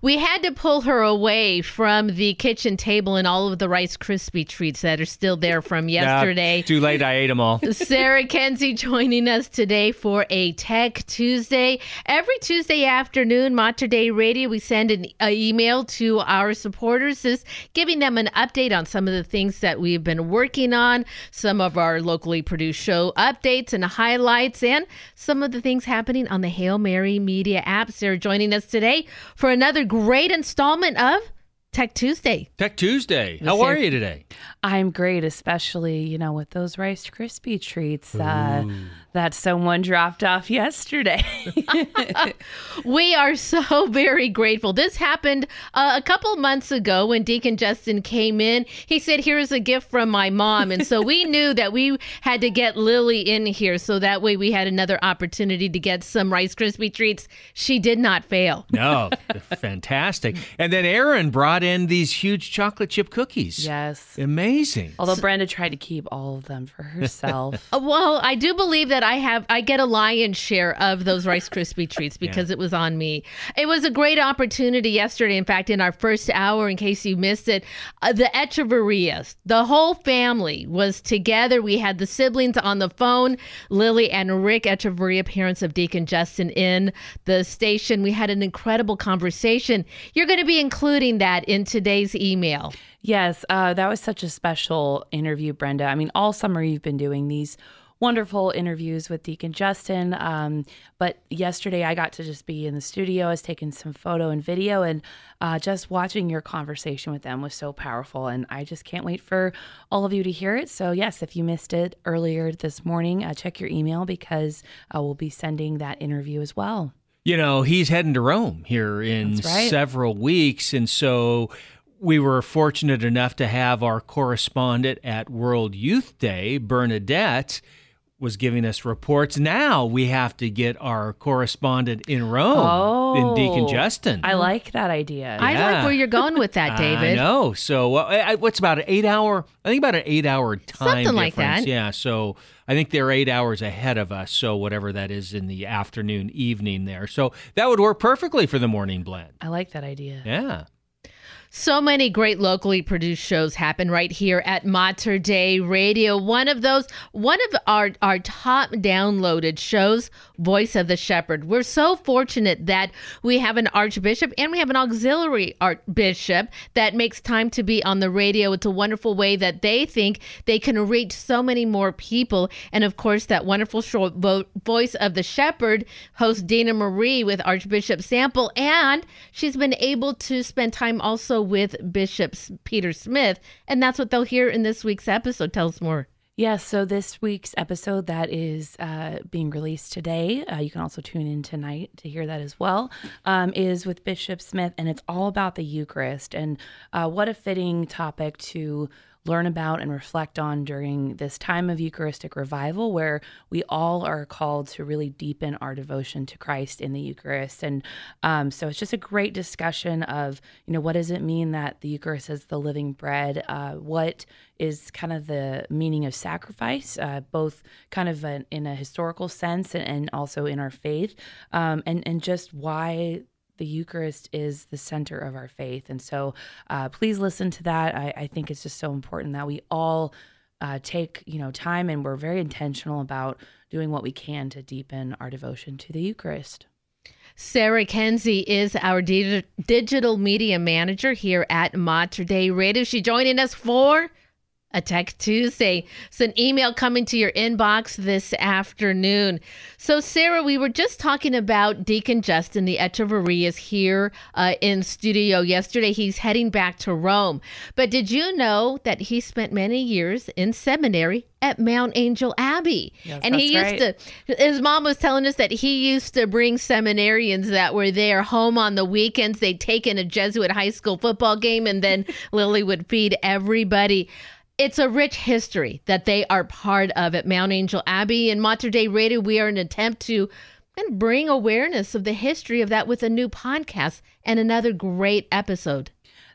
We had to pull her away from the kitchen table and all of the Rice Krispie treats that are still there from yesterday. Nah, too late. I ate them all. Sarah Kuenzi joining us today for a Tech Tuesday. Every Tuesday afternoon, Mater Dei Radio, we send an email to our supporters, just giving them an update on some of the things that we've been working on, some of our locally produced show updates and highlights, and some of the things happening on the Hail Mary Media app. Sarah joining us today for another great installment of Tech Tuesday. Tech Tuesday. How are you today? I'm great, especially, you know, with those Rice Krispie treats uh, that someone dropped off yesterday. we are so very grateful. This happened uh, a couple months ago when Deacon Justin came in. He said, Here's a gift from my mom. And so we knew that we had to get Lily in here so that way we had another opportunity to get some Rice Krispie treats. She did not fail. No, fantastic. And then Aaron brought in these huge chocolate chip cookies. yes. Amazing. Although Brenda tried to keep all of them for herself. Uh, Well, I do believe that I have I get a lion's share of those Rice Krispie treats because it was on me. It was a great opportunity yesterday. In fact, in our first hour, in case you missed it, uh, the Echeverrias, the whole family was together. We had the siblings on the phone, Lily and Rick Echeverria, parents of Deacon Justin, in the station. We had an incredible conversation. You're going to be including that in today's email. Yes, uh, that was such a special interview, Brenda. I mean, all summer you've been doing these wonderful interviews with Deacon Justin. Um, but yesterday I got to just be in the studio. I was taking some photo and video, and uh, just watching your conversation with them was so powerful. And I just can't wait for all of you to hear it. So, yes, if you missed it earlier this morning, uh, check your email because uh, we'll be sending that interview as well. You know, he's heading to Rome here in right. several weeks. And so we were fortunate enough to have our correspondent at World Youth Day, Bernadette, was giving us reports. Now we have to get our correspondent in Rome, in Deacon Oh, Justin. I like that idea. I like where you're going with that, David. I know. So, uh, what's about an eight hour? I think about an eight hour time Something like that. Yeah. So, I think they're eight hours ahead of us. So, whatever that is in the afternoon, evening there. So, that would work perfectly for the morning blend. I like that idea. Yeah. So many great locally produced shows happen right here at Mater Dei Radio. One of those, one of our, our top downloaded shows, Voice of the Shepherd. We're so fortunate that we have an archbishop and we have an auxiliary archbishop that makes time to be on the radio. It's a wonderful way that they think they can reach so many more people. And of course, that wonderful show, Vo- Voice of the Shepherd, host Dana Marie with Archbishop Sample. And she's been able to spend time also with Bishop Peter Smith. And that's what they'll hear in this week's episode. Tell us more. Yes, so this week's episode that is uh, being released today, uh, you can also tune in tonight to hear that as well, um, is with Bishop Smith, and it's all about the Eucharist. And uh, what a fitting topic to learn about and reflect on during this time of Eucharistic revival, where we all are called to really deepen our devotion to Christ in the Eucharist. And um, so it's just a great discussion of, you know, what does it mean that the Eucharist is the living bread? Uh, what is kind of the meaning of sacrifice, uh, both kind of an, in a historical sense and, and also in our faith, um, and and just why the Eucharist is the center of our faith. And so, uh, please listen to that. I, I think it's just so important that we all uh, take you know time and we're very intentional about doing what we can to deepen our devotion to the Eucharist. Sarah Kuenzi is our di- digital media manager here at Mater Dei Radio. She's joining us for a Tech Tuesday. It's an email coming to your inbox this afternoon. So, Sarah, we were just talking about Deacon Justin, the Echeverrias, here uh, in studio yesterday. He's heading back to Rome. But did you know that he spent many years in seminary at Mount Angel Abbey? Yes, and he used to, his mom was telling us that he used to bring seminarians that were there home on the weekends. They'd take in a Jesuit high school football game, and then Lily would feed everybody it's a rich history that they are part of at Mount Angel Abbey and Mater Dei Radio. We are an attempt to of bring awareness of the history of that with a new podcast and another great episode.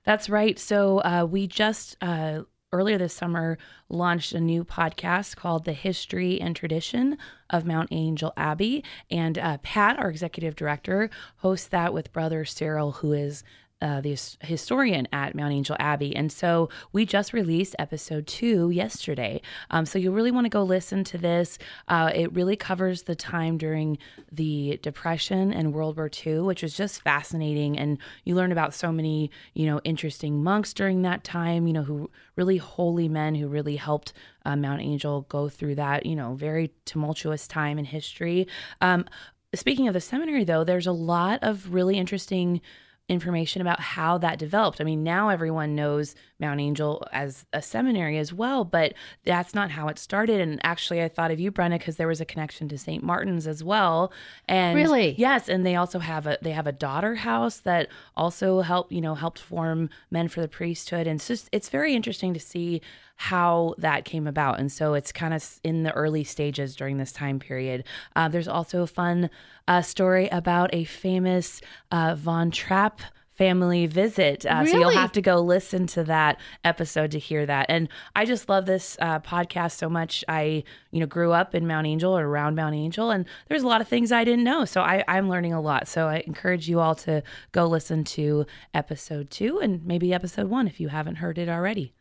That's right. So uh, we just uh, earlier this summer launched a new podcast called The History and Tradition of Mount Angel Abbey. And uh, Pat, our executive director, hosts that with brother Cyril, who is uh, the historian at Mount Angel Abbey. And so we just released episode two yesterday. Um, so you really want to go listen to this. Uh, it really covers the time during the Depression and World War II, which was just fascinating. And you learn about so many, you know, interesting monks during that time, you know, who really holy men who really helped uh, Mount Angel go through that, you know, very tumultuous time in history. Um, speaking of the seminary, though, there's a lot of really interesting information about how that developed. I mean, now everyone knows Mount Angel as a seminary as well, but that's not how it started. And actually, I thought of you, Brenna, because there was a connection to St. Martin's as well. And really, yes, and they also have a they have a daughter house that also helped you know helped form men for the priesthood. And it's just it's very interesting to see how that came about. And so it's kind of in the early stages during this time period. Uh, there's also a fun uh, story about a famous uh, Von Trapp family visit. Uh, really? So you'll have to go listen to that episode to hear that. And I just love this uh, podcast so much. I, you know, grew up in Mount Angel or around Mount Angel, and there's a lot of things I didn't know. So I, I'm learning a lot. So I encourage you all to go listen to episode two and maybe episode one if you haven't heard it already.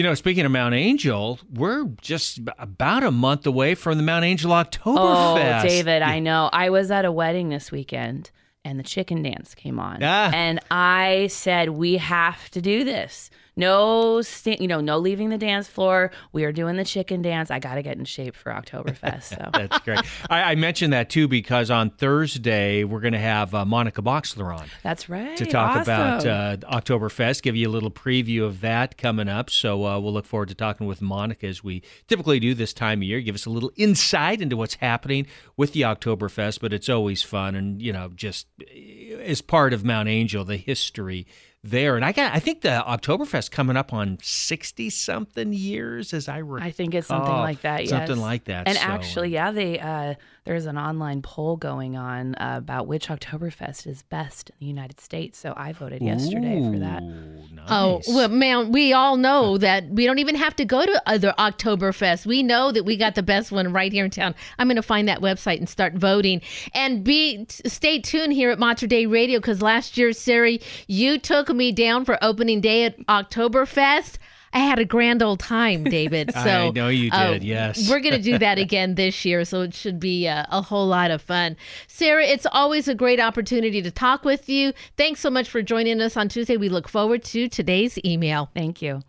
You know, speaking of Mount Angel, we're just about a month away from the Mount Angel Oktoberfest. Oh, David, I know. I was at a wedding this weekend and the chicken dance came on. Ah. And I said, we have to do this. No, st- you know, no leaving the dance floor. We are doing the chicken dance. I got to get in shape for Oktoberfest. So That's great. I, I mentioned that too because on Thursday we're going to have uh, Monica Boxler on that's right. to talk Awesome. about uh, Oktoberfest, give you a little preview of that coming up. So uh, we'll look forward to talking with Monica as we typically do this time of year, give us a little insight into what's happening with the Oktoberfest. But it's always fun, and you know, just uh, as part of Mount Angel, the history there. And I got, I think the Oktoberfest coming up on sixty something years, as I recall. I think it's something like that. Yes. Something like that. And So, actually, yeah, they uh, there's an online poll going on uh, about which Oktoberfest is best in the United States. So I voted yesterday for that. Ooh, Oh, well, man, we all know that we don't even have to go to other Oktoberfest. We know that we got the best one right here in town. I'm going to find that website and start voting. And be t- stay tuned here at Mater Dei Radio because last year, Siri, you took me down for opening day at Oktoberfest. I had a grand old time, David. So I know you uh, did, yes. we're going to do that again this year, so it should be uh, a whole lot of fun. Sarah, it's always a great opportunity to talk with you. Thanks so much for joining us on Tuesday. We look forward to today's email. Thank you.